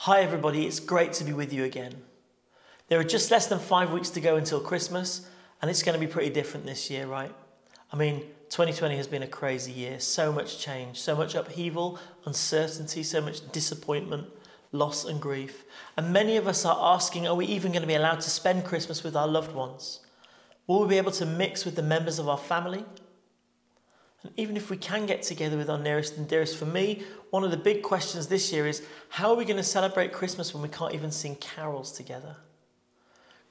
Hi, everybody, it's great to be with you again. There are just less than five weeks to go until Christmas, and it's going to be pretty different this year, right? I mean, 2020 has been a crazy year. So much change, so much upheaval, uncertainty, so much disappointment, loss, and grief. And many of us are asking are we even going to be allowed to spend Christmas with our loved ones? Will we be able to mix with the members of our family? Even if we can get together with our nearest and dearest, for me, one of the big questions this year is how are we going to celebrate Christmas when we can't even sing carols together?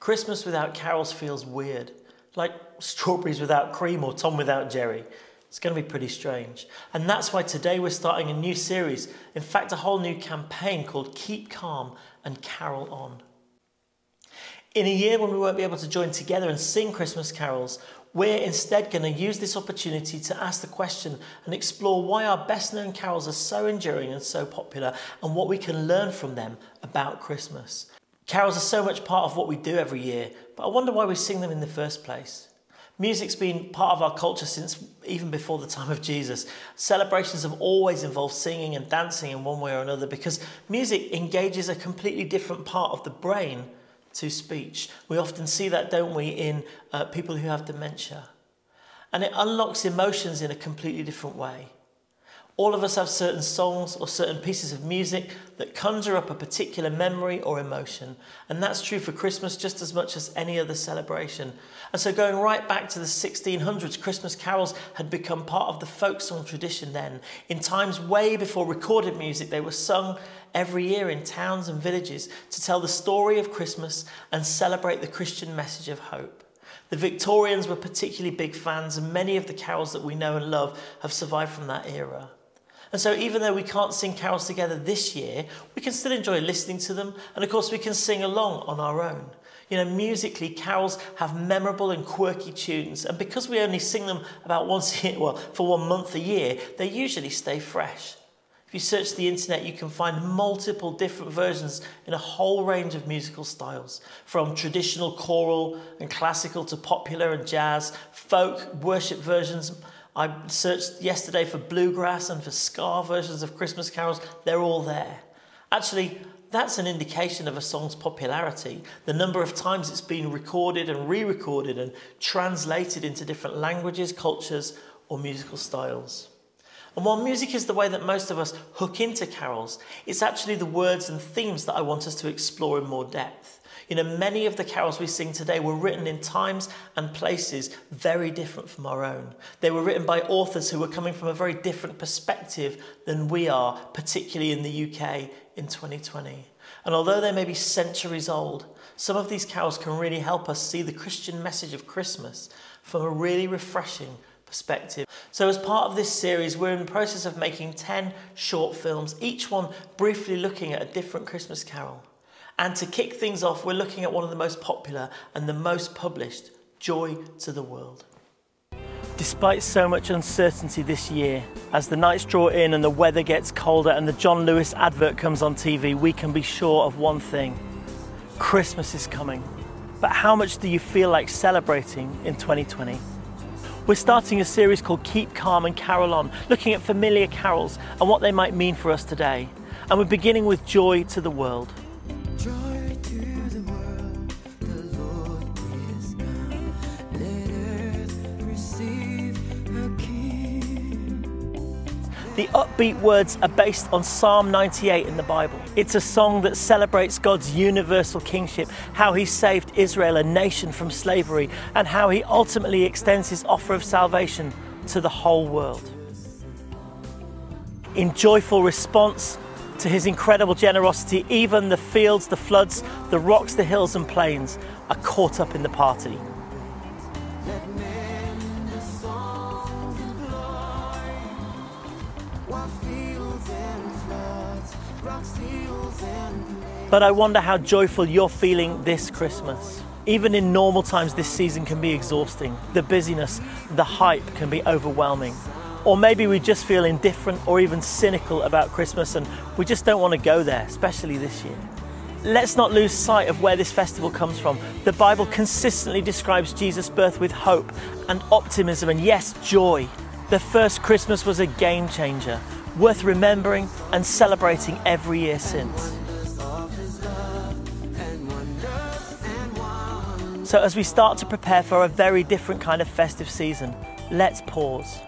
Christmas without carols feels weird, like strawberries without cream or Tom without Jerry. It's going to be pretty strange. And that's why today we're starting a new series, in fact, a whole new campaign called Keep Calm and Carol On. In a year when we won't be able to join together and sing Christmas carols, we're instead going to use this opportunity to ask the question and explore why our best known carols are so enduring and so popular and what we can learn from them about Christmas. Carols are so much part of what we do every year, but I wonder why we sing them in the first place. Music's been part of our culture since even before the time of Jesus. Celebrations have always involved singing and dancing in one way or another because music engages a completely different part of the brain to speech. We often see that, don't we, in uh, people who have dementia. And it unlocks emotions in a completely different way. All of us have certain songs or certain pieces of music that conjure up a particular memory or emotion. And that's true for Christmas just as much as any other celebration. And so, going right back to the 1600s, Christmas carols had become part of the folk song tradition then. In times way before recorded music, they were sung every year in towns and villages to tell the story of Christmas and celebrate the Christian message of hope. The Victorians were particularly big fans, and many of the carols that we know and love have survived from that era. And so, even though we can't sing carols together this year, we can still enjoy listening to them, and of course, we can sing along on our own. You know, musically, carols have memorable and quirky tunes, and because we only sing them about once a year, well, for one month a year, they usually stay fresh. You search the internet, you can find multiple different versions in a whole range of musical styles, from traditional choral and classical to popular and jazz, folk, worship versions. I searched yesterday for bluegrass and for ska versions of Christmas carols. They're all there. Actually, that's an indication of a song's popularity. The number of times it's been recorded and re recorded and translated into different languages, cultures, or musical styles. And while music is the way that most of us hook into carols, it's actually the words and themes that I want us to explore in more depth. You know, many of the carols we sing today were written in times and places very different from our own. They were written by authors who were coming from a very different perspective than we are, particularly in the UK in 2020. And although they may be centuries old, some of these carols can really help us see the Christian message of Christmas from a really refreshing perspective. So, as part of this series, we're in the process of making 10 short films, each one briefly looking at a different Christmas carol. And to kick things off, we're looking at one of the most popular and the most published Joy to the World. Despite so much uncertainty this year, as the nights draw in and the weather gets colder and the John Lewis advert comes on TV, we can be sure of one thing Christmas is coming. But how much do you feel like celebrating in 2020? We're starting a series called Keep Calm and Carol On, looking at familiar carols and what they might mean for us today. And we're beginning with Joy to the World. Upbeat words are based on Psalm 98 in the Bible. It's a song that celebrates God's universal kingship, how he saved Israel, a nation, from slavery, and how he ultimately extends his offer of salvation to the whole world. In joyful response to his incredible generosity, even the fields, the floods, the rocks, the hills, and plains are caught up in the party. But I wonder how joyful you're feeling this Christmas. Even in normal times, this season can be exhausting. The busyness, the hype can be overwhelming. Or maybe we just feel indifferent or even cynical about Christmas and we just don't want to go there, especially this year. Let's not lose sight of where this festival comes from. The Bible consistently describes Jesus' birth with hope and optimism and, yes, joy. The first Christmas was a game changer, worth remembering and celebrating every year since. So, as we start to prepare for a very different kind of festive season, let's pause.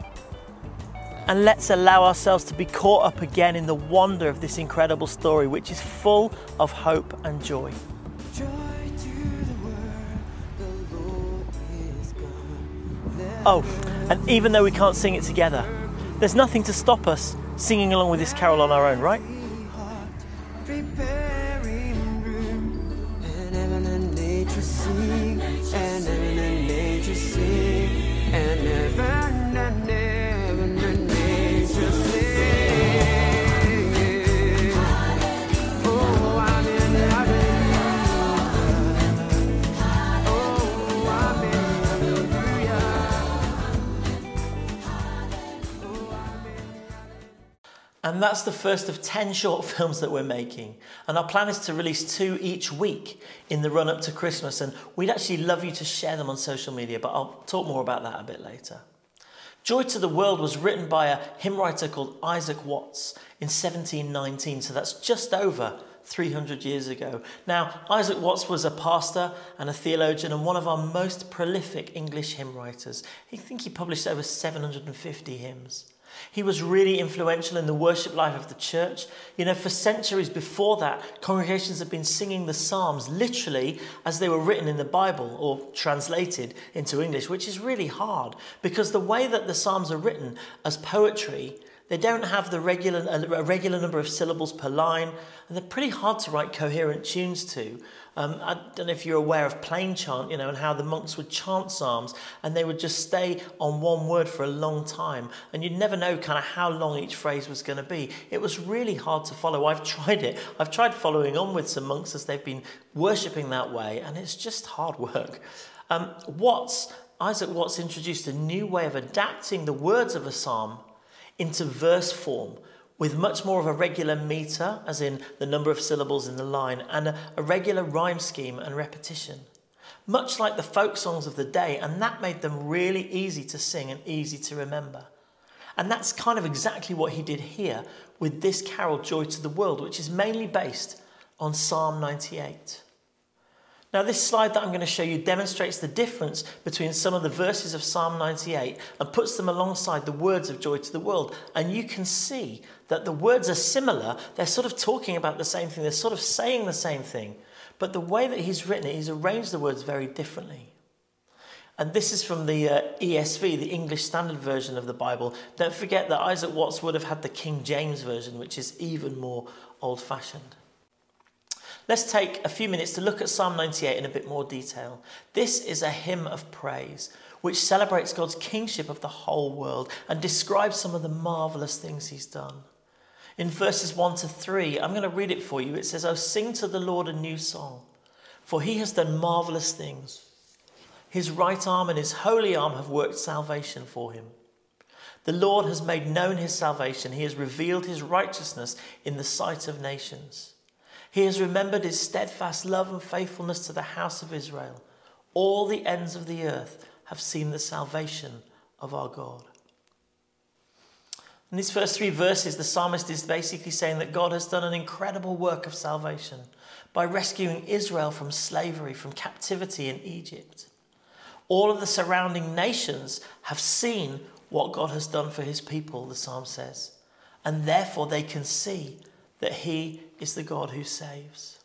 And let's allow ourselves to be caught up again in the wonder of this incredible story, which is full of hope and joy. Oh, and even though we can't sing it together, there's nothing to stop us singing along with this carol on our own, right? And that's the first of 10 short films that we're making. And our plan is to release two each week in the run up to Christmas. And we'd actually love you to share them on social media, but I'll talk more about that a bit later. Joy to the World was written by a hymn writer called Isaac Watts in 1719, so that's just over 300 years ago. Now, Isaac Watts was a pastor and a theologian and one of our most prolific English hymn writers. I think he published over 750 hymns. He was really influential in the worship life of the church. You know, for centuries before that, congregations had been singing the Psalms literally as they were written in the Bible or translated into English, which is really hard because the way that the Psalms are written as poetry they don't have the regular, a regular number of syllables per line, and they're pretty hard to write coherent tunes to. Um, I don't know if you're aware of plain chant, you know, and how the monks would chant psalms and they would just stay on one word for a long time, and you'd never know kind of how long each phrase was going to be. It was really hard to follow. I've tried it. I've tried following on with some monks as they've been worshipping that way, and it's just hard work. Um, Watts, Isaac Watts introduced a new way of adapting the words of a psalm into verse form with much more of a regular meter, as in the number of syllables in the line, and a, a, regular rhyme scheme and repetition. Much like the folk songs of the day, and that made them really easy to sing and easy to remember. And that's kind of exactly what he did here with this carol, Joy to the World, which is mainly based on Psalm 98. Now, this slide that I'm going to show you demonstrates the difference between some of the verses of Psalm 98 and puts them alongside the words of Joy to the World. And you can see that the words are similar. They're sort of talking about the same thing, they're sort of saying the same thing. But the way that he's written it, he's arranged the words very differently. And this is from the uh, ESV, the English Standard Version of the Bible. Don't forget that Isaac Watts would have had the King James Version, which is even more old fashioned. Let's take a few minutes to look at Psalm 98 in a bit more detail. This is a hymn of praise which celebrates God's kingship of the whole world and describes some of the marvelous things he's done. In verses 1 to 3, I'm going to read it for you. It says, Oh, sing to the Lord a new song, for he has done marvelous things. His right arm and his holy arm have worked salvation for him. The Lord has made known his salvation, he has revealed his righteousness in the sight of nations. He has remembered his steadfast love and faithfulness to the house of Israel. All the ends of the earth have seen the salvation of our God. In these first three verses, the psalmist is basically saying that God has done an incredible work of salvation by rescuing Israel from slavery, from captivity in Egypt. All of the surrounding nations have seen what God has done for his people, the psalm says, and therefore they can see that He is the God who saves.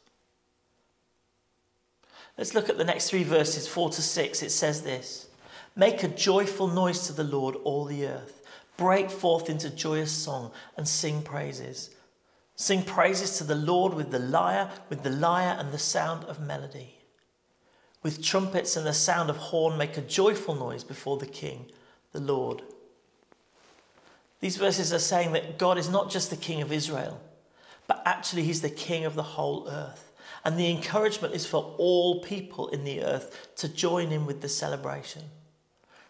Let's look at the next three verses, 4 to 6. It says this Make a joyful noise to the Lord, all the earth. Break forth into joyous song and sing praises. Sing praises to the Lord with the lyre, with the lyre and the sound of melody. With trumpets and the sound of horn, make a joyful noise before the King, the Lord. These verses are saying that God is not just the King of Israel but actually, he's the king of the whole earth. And the encouragement is for all people in the earth to join in with the celebration.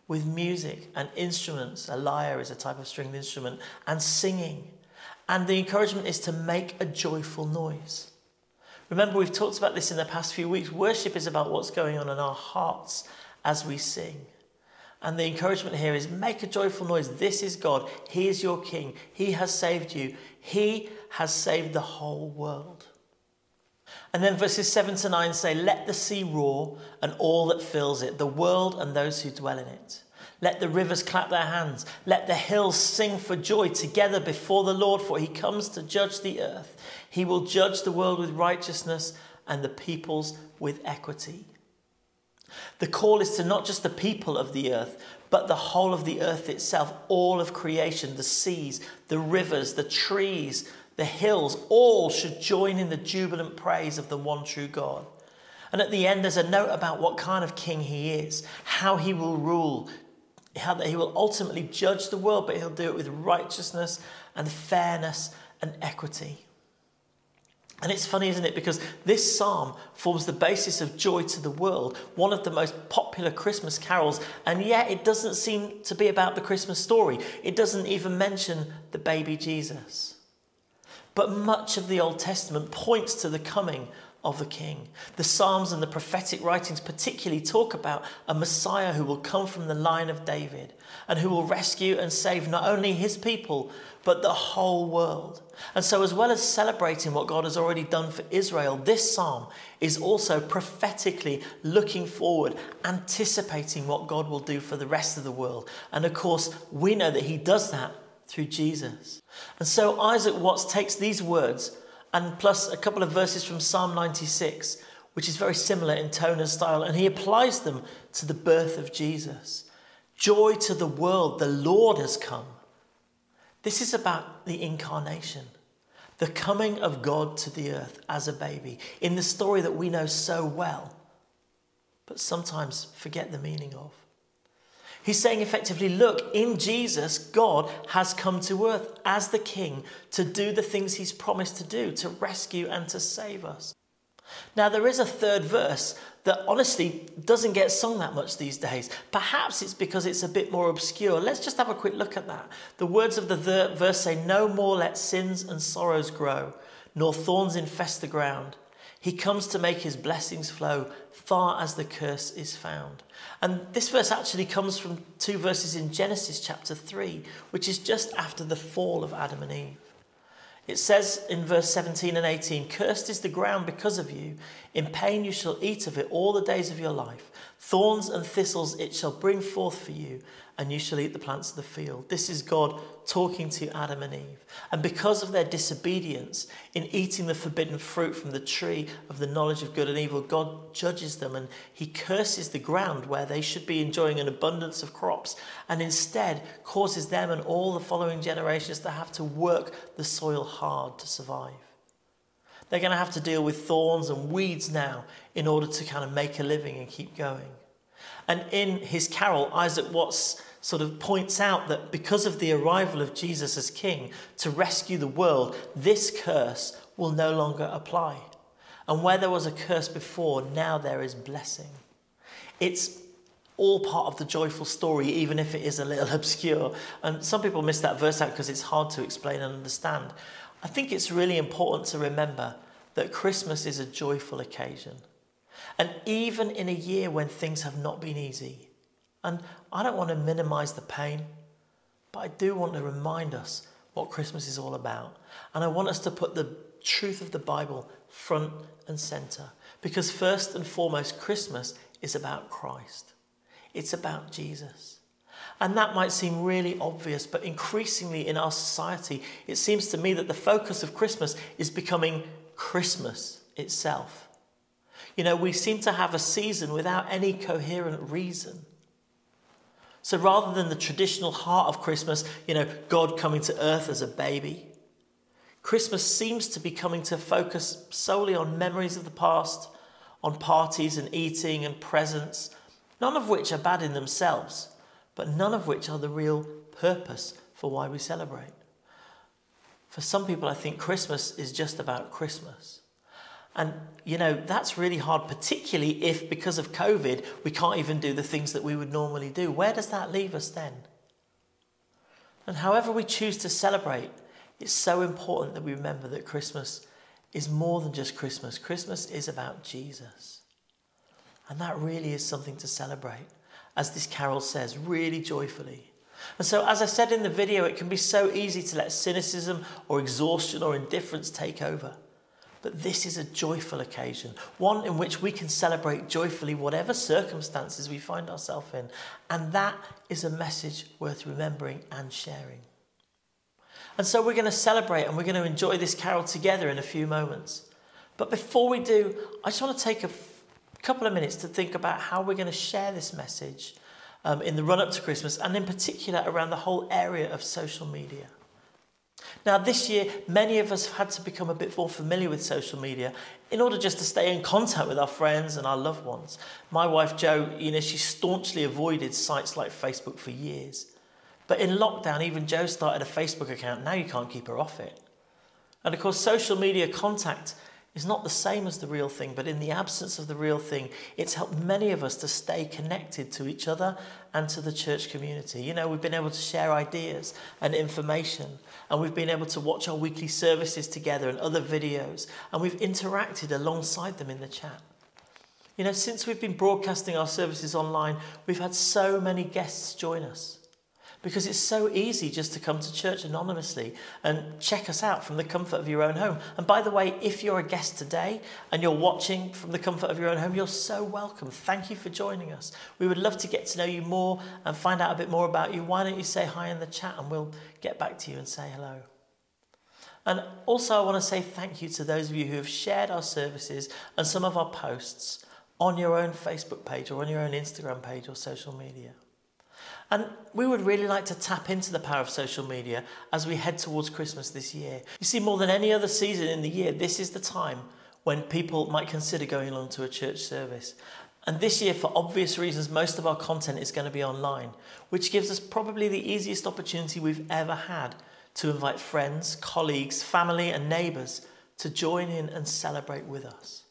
With music and instruments, a lyre is a type of stringed instrument, and singing. And the encouragement is to make a joyful noise. Remember, we've talked about this in the past few weeks. Worship is about what's going on in our hearts as we sing. And the encouragement here is make a joyful noise. This is God. He is your King. He has saved you. He has saved the whole world. And then verses 7 to 9 say, Let the sea roar and all that fills it, the world and those who dwell in it. Let the rivers clap their hands. Let the hills sing for joy together before the Lord, for he comes to judge the earth. He will judge the world with righteousness and the peoples with equity. The call is to not just the people of the earth, but the whole of the earth itself, all of creation, the seas, the rivers, the trees, the hills, all should join in the jubilant praise of the one true God. And at the end, there's a note about what kind of king he is, how he will rule, how that he will ultimately judge the world, but he'll do it with righteousness and fairness and equity. And it's funny, isn't it? Because this psalm forms the basis of Joy to the World, one of the most popular Christmas carols, and yet it doesn't seem to be about the Christmas story. It doesn't even mention the baby Jesus. But much of the Old Testament points to the coming of the King. The Psalms and the prophetic writings particularly talk about a Messiah who will come from the line of David and who will rescue and save not only his people, but the whole world. And so, as well as celebrating what God has already done for Israel, this psalm is also prophetically looking forward, anticipating what God will do for the rest of the world. And of course, we know that he does that through Jesus. And so, Isaac Watts takes these words and plus a couple of verses from Psalm 96, which is very similar in tone and style, and he applies them to the birth of Jesus. Joy to the world, the Lord has come. This is about the incarnation, the coming of God to the earth as a baby, in the story that we know so well, but sometimes forget the meaning of. He's saying effectively, look, in Jesus, God has come to earth as the King to do the things he's promised to do, to rescue and to save us. Now, there is a third verse that honestly doesn't get sung that much these days. Perhaps it's because it's a bit more obscure. Let's just have a quick look at that. The words of the verse say, No more let sins and sorrows grow, nor thorns infest the ground. He comes to make his blessings flow far as the curse is found. And this verse actually comes from two verses in Genesis chapter 3, which is just after the fall of Adam and Eve. It says in verse 17 and 18 Cursed is the ground because of you. In pain you shall eat of it all the days of your life. Thorns and thistles it shall bring forth for you, and you shall eat the plants of the field. This is God talking to Adam and Eve. And because of their disobedience in eating the forbidden fruit from the tree of the knowledge of good and evil, God judges them and he curses the ground where they should be enjoying an abundance of crops and instead causes them and all the following generations to have to work the soil hard to survive. They're going to have to deal with thorns and weeds now in order to kind of make a living and keep going. And in his carol, Isaac Watts sort of points out that because of the arrival of Jesus as king to rescue the world, this curse will no longer apply. And where there was a curse before, now there is blessing. It's all part of the joyful story, even if it is a little obscure. And some people miss that verse out because it's hard to explain and understand. I think it's really important to remember that Christmas is a joyful occasion. And even in a year when things have not been easy, and I don't want to minimize the pain, but I do want to remind us what Christmas is all about. And I want us to put the truth of the Bible front and center. Because first and foremost, Christmas is about Christ, it's about Jesus. And that might seem really obvious, but increasingly in our society, it seems to me that the focus of Christmas is becoming Christmas itself. You know, we seem to have a season without any coherent reason. So rather than the traditional heart of Christmas, you know, God coming to earth as a baby, Christmas seems to be coming to focus solely on memories of the past, on parties and eating and presents, none of which are bad in themselves, but none of which are the real purpose for why we celebrate. For some people, I think Christmas is just about Christmas. And, you know, that's really hard, particularly if because of COVID, we can't even do the things that we would normally do. Where does that leave us then? And however we choose to celebrate, it's so important that we remember that Christmas is more than just Christmas. Christmas is about Jesus. And that really is something to celebrate, as this carol says, really joyfully. And so, as I said in the video, it can be so easy to let cynicism or exhaustion or indifference take over. But this is a joyful occasion, one in which we can celebrate joyfully whatever circumstances we find ourselves in. And that is a message worth remembering and sharing. And so we're going to celebrate and we're going to enjoy this carol together in a few moments. But before we do, I just want to take a f- couple of minutes to think about how we're going to share this message um, in the run up to Christmas and in particular around the whole area of social media. Now, this year, many of us have had to become a bit more familiar with social media in order just to stay in contact with our friends and our loved ones. My wife, Jo, you know, she staunchly avoided sites like Facebook for years. But in lockdown, even Jo started a Facebook account. Now you can't keep her off it. And of course, social media contact is not the same as the real thing, but in the absence of the real thing, it's helped many of us to stay connected to each other and to the church community. You know, we've been able to share ideas and information, and we've been able to watch our weekly services together and other videos, and we've interacted alongside them in the chat. You know, since we've been broadcasting our services online, we've had so many guests join us because it's so easy just to come to church anonymously and check us out from the comfort of your own home. And by the way, if you're a guest today and you're watching from the comfort of your own home, you're so welcome. Thank you for joining us. We would love to get to know you more and find out a bit more about you. Why don't you say hi in the chat and we'll get back to you and say hello. And also, I want to say thank you to those of you who have shared our services and some of our posts on your own Facebook page or on your own Instagram page or social media. And we would really like to tap into the power of social media as we head towards Christmas this year. You see, more than any other season in the year, this is the time when people might consider going along to a church service. And this year, for obvious reasons, most of our content is going to be online, which gives us probably the easiest opportunity we've ever had to invite friends, colleagues, family, and neighbours to join in and celebrate with us.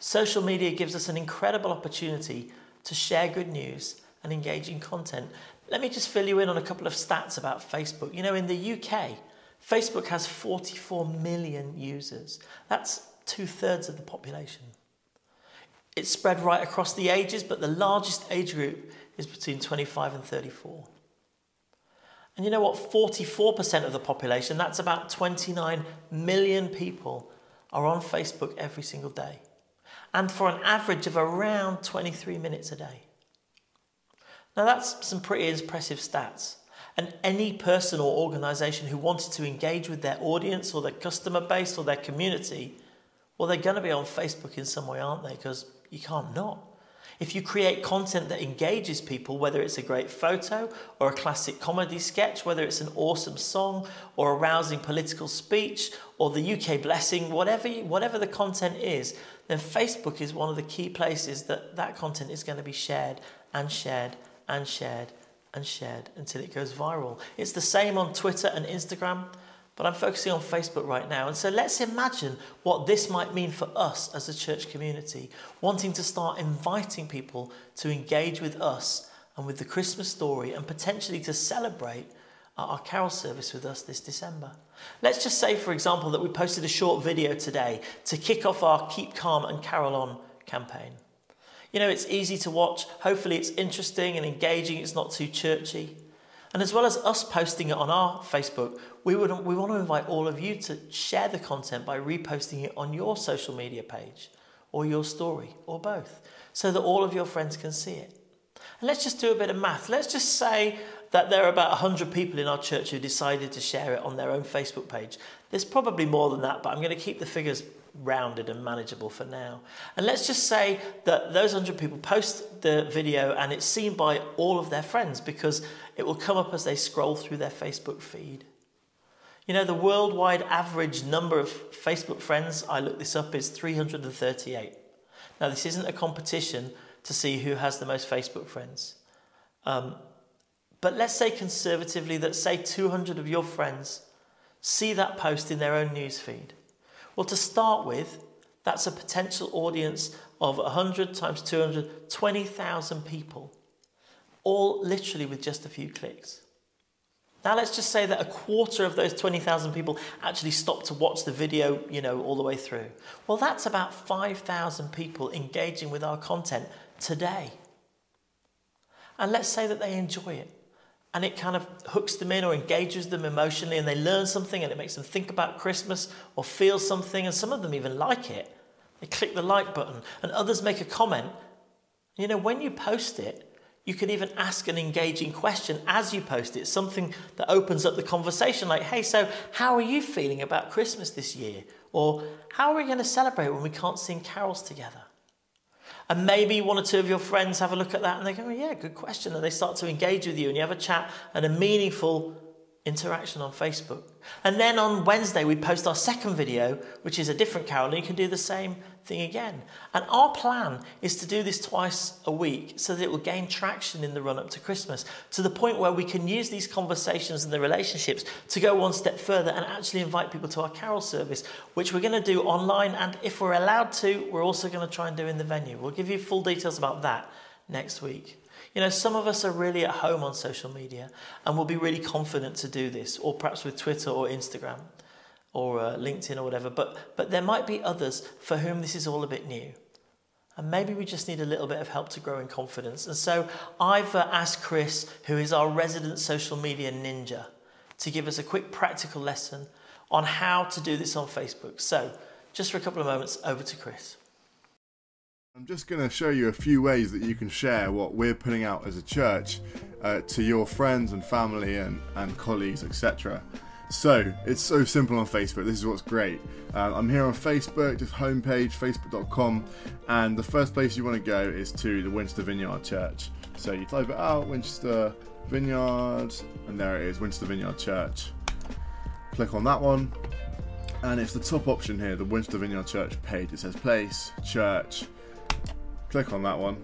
Social media gives us an incredible opportunity to share good news and engaging content. Let me just fill you in on a couple of stats about Facebook. You know, in the UK, Facebook has 44 million users. That's two thirds of the population. It's spread right across the ages, but the largest age group is between 25 and 34. And you know what? 44% of the population, that's about 29 million people, are on Facebook every single day. And for an average of around 23 minutes a day. Now, that's some pretty impressive stats. And any person or organization who wanted to engage with their audience or their customer base or their community, well, they're going to be on Facebook in some way, aren't they? Because you can't not. If you create content that engages people, whether it's a great photo or a classic comedy sketch, whether it's an awesome song or a rousing political speech or the UK blessing, whatever, whatever the content is, then Facebook is one of the key places that that content is going to be shared and shared and shared and shared until it goes viral. It's the same on Twitter and Instagram, but I'm focusing on Facebook right now. And so let's imagine what this might mean for us as a church community, wanting to start inviting people to engage with us and with the Christmas story and potentially to celebrate our carol service with us this December. Let's just say, for example, that we posted a short video today to kick off our Keep Calm and Carol On campaign. You know, it's easy to watch. Hopefully, it's interesting and engaging. It's not too churchy. And as well as us posting it on our Facebook, we, would, we want to invite all of you to share the content by reposting it on your social media page or your story or both so that all of your friends can see it. And let's just do a bit of math. Let's just say that there are about 100 people in our church who decided to share it on their own Facebook page. There's probably more than that, but I'm going to keep the figures rounded and manageable for now. And let's just say that those 100 people post the video and it's seen by all of their friends because it will come up as they scroll through their Facebook feed. You know, the worldwide average number of Facebook friends, I looked this up, is 338. Now, this isn't a competition to see who has the most Facebook friends. Um, but let's say conservatively that, say, 200 of your friends see that post in their own newsfeed. Well, to start with, that's a potential audience of 100 times 200, 20,000 people, all literally with just a few clicks. Now let's just say that a quarter of those 20,000 people actually stop to watch the video, you know, all the way through. Well, that's about 5,000 people engaging with our content today. And let's say that they enjoy it. And it kind of hooks them in or engages them emotionally and they learn something and it makes them think about Christmas or feel something and some of them even like it. They click the like button and others make a comment. You know, when you post it, you can even ask an engaging question as you post it, something that opens up the conversation like, hey, so how are you feeling about Christmas this year? Or how are we going to celebrate when we can't sing carols together? And maybe one or two of your friends have a look at that and they go, oh, yeah, good question. And they start to engage with you and you have a chat and a meaningful interaction on Facebook. And then on Wednesday, we post our second video, which is a different carol, and you can do the same thing again. And our plan is to do this twice a week so that it will gain traction in the run up to Christmas to the point where we can use these conversations and the relationships to go one step further and actually invite people to our carol service, which we're going to do online. And if we're allowed to, we're also going to try and do in the venue. We'll give you full details about that next week. You know, some of us are really at home on social media and will be really confident to do this, or perhaps with Twitter or Instagram or uh, LinkedIn or whatever. But, but there might be others for whom this is all a bit new. And maybe we just need a little bit of help to grow in confidence. And so I've uh, asked Chris, who is our resident social media ninja, to give us a quick practical lesson on how to do this on Facebook. So, just for a couple of moments, over to Chris. I'm just going to show you a few ways that you can share what we're putting out as a church uh, to your friends and family and, and colleagues, etc. So, it's so simple on Facebook. This is what's great. Uh, I'm here on Facebook, just homepage, facebook.com, and the first place you want to go is to the Winchester Vineyard Church. So, you type it out, Winchester Vineyard, and there it is, Winchester Vineyard Church. Click on that one, and it's the top option here, the Winchester Vineyard Church page. It says place, church, click on that one.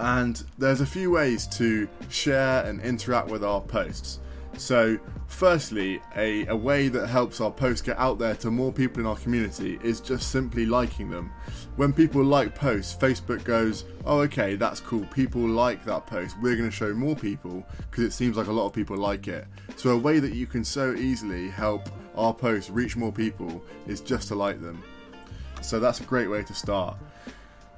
And there's a few ways to share and interact with our posts. So, firstly, a, a way that helps our posts get out there to more people in our community is just simply liking them. When people like posts, Facebook goes, Oh, okay, that's cool. People like that post. We're going to show more people because it seems like a lot of people like it. So, a way that you can so easily help our posts reach more people is just to like them. So, that's a great way to start.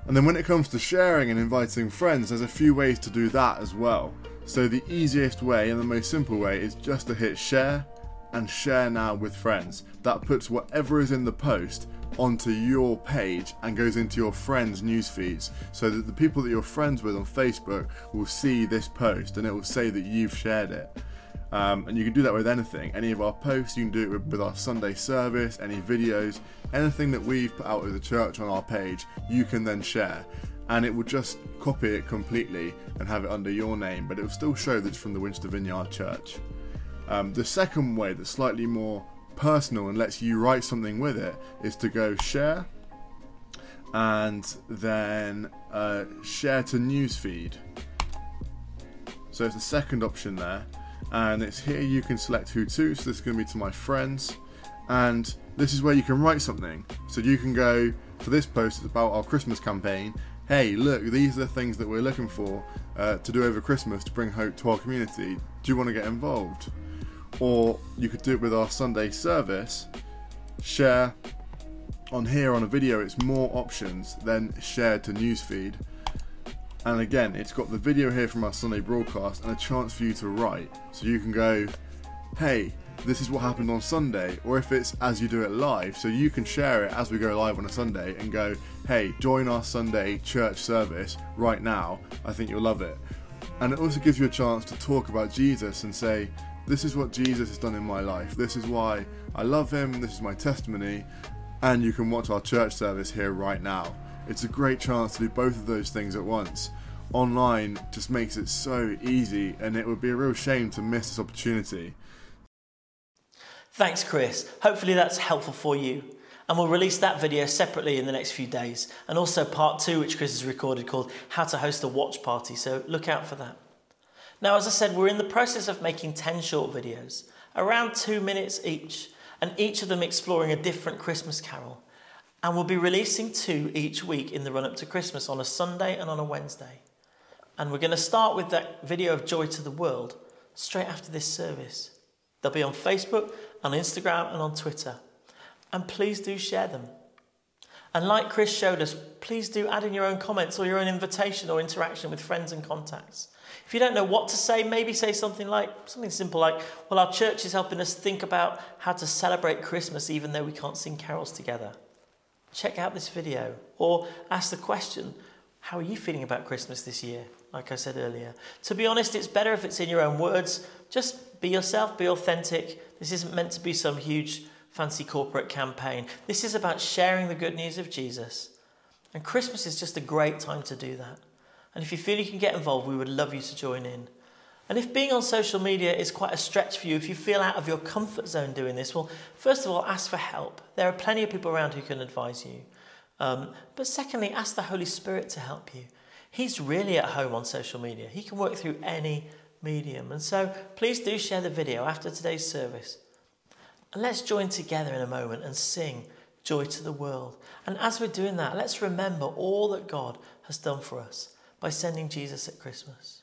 And then when it comes to sharing and inviting friends, there's a few ways to do that as well. So the easiest way and the most simple way is just to hit share and share now with friends. That puts whatever is in the post onto your page and goes into your friends' news feeds so that the people that you're friends with on Facebook will see this post and it will say that you've shared it. Um, and you can do that with anything. Any of our posts, you can do it with, with, our Sunday service, any videos, anything that we've put out as a church on our page, you can then share. And it will just copy it completely and have it under your name, but it will still show that it's from the Winchester Vineyard Church. Um, the second way that's slightly more personal and lets you write something with it is to go share and then uh, share to newsfeed. So it's the second option there and it's here you can select who to so this is going to be to my friends. And this is where you can write something. So you can go for this post it's about our christmas campaign. Hey look these are the things that we're looking for uh, to do over christmas to bring hope to our community. Do you want to get involved? Or you could do it with our sunday service. Share on here on a video it's more options than share to newsfeed and again, it's got the video here from our Sunday broadcast and a chance for you to write. So you can go, hey, this is what happened on Sunday, or if it's as you do it live, so you can share it as we go live on a Sunday and go, hey, join our Sunday church service right now. I think you'll love it. And it also gives you a chance to talk about Jesus and say, this is what Jesus has done in my life. This is why I love him. This is my testimony. And you can watch our church service here right now. It's a great chance to do both of those things at once. Online just makes it so easy, and it would be a real shame to miss this opportunity. Thanks, Chris. Hopefully, that's helpful for you. And we'll release that video separately in the next few days, and also part two, which Chris has recorded, called How to Host a Watch Party. So look out for that. Now, as I said, we're in the process of making 10 short videos, around two minutes each, and each of them exploring a different Christmas carol. And we'll be releasing two each week in the run up to Christmas on a Sunday and on a Wednesday. And we're going to start with that video of Joy to the World straight after this service. They'll be on Facebook, on Instagram, and on Twitter. And please do share them. And like Chris showed us, please do add in your own comments or your own invitation or interaction with friends and contacts. If you don't know what to say, maybe say something like something simple like, Well, our church is helping us think about how to celebrate Christmas even though we can't sing carols together. Check out this video or ask the question, How are you feeling about Christmas this year? Like I said earlier. To be honest, it's better if it's in your own words. Just be yourself, be authentic. This isn't meant to be some huge fancy corporate campaign. This is about sharing the good news of Jesus. And Christmas is just a great time to do that. And if you feel you can get involved, we would love you to join in. And if being on social media is quite a stretch for you, if you feel out of your comfort zone doing this, well, first of all, ask for help. There are plenty of people around who can advise you. Um, but secondly, ask the Holy Spirit to help you. He's really at home on social media. He can work through any medium. And so please do share the video after today's service. And let's join together in a moment and sing Joy to the World. And as we're doing that, let's remember all that God has done for us by sending Jesus at Christmas.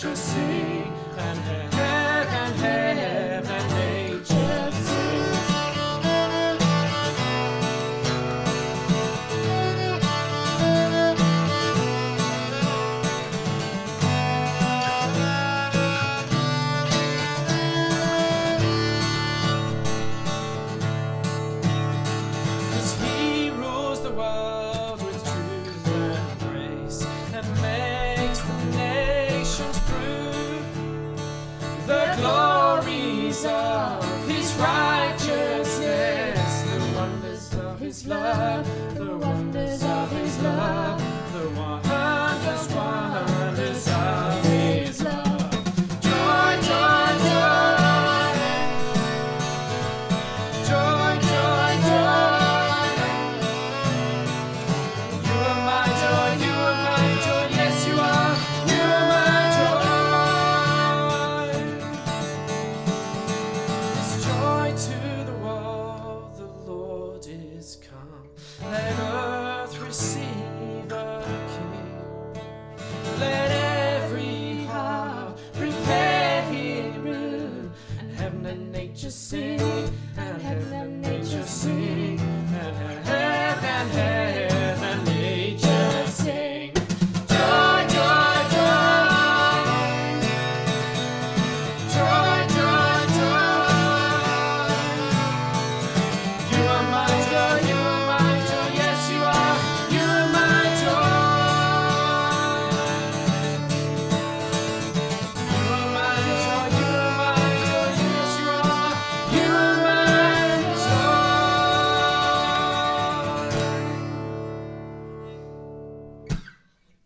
Just sing and dance.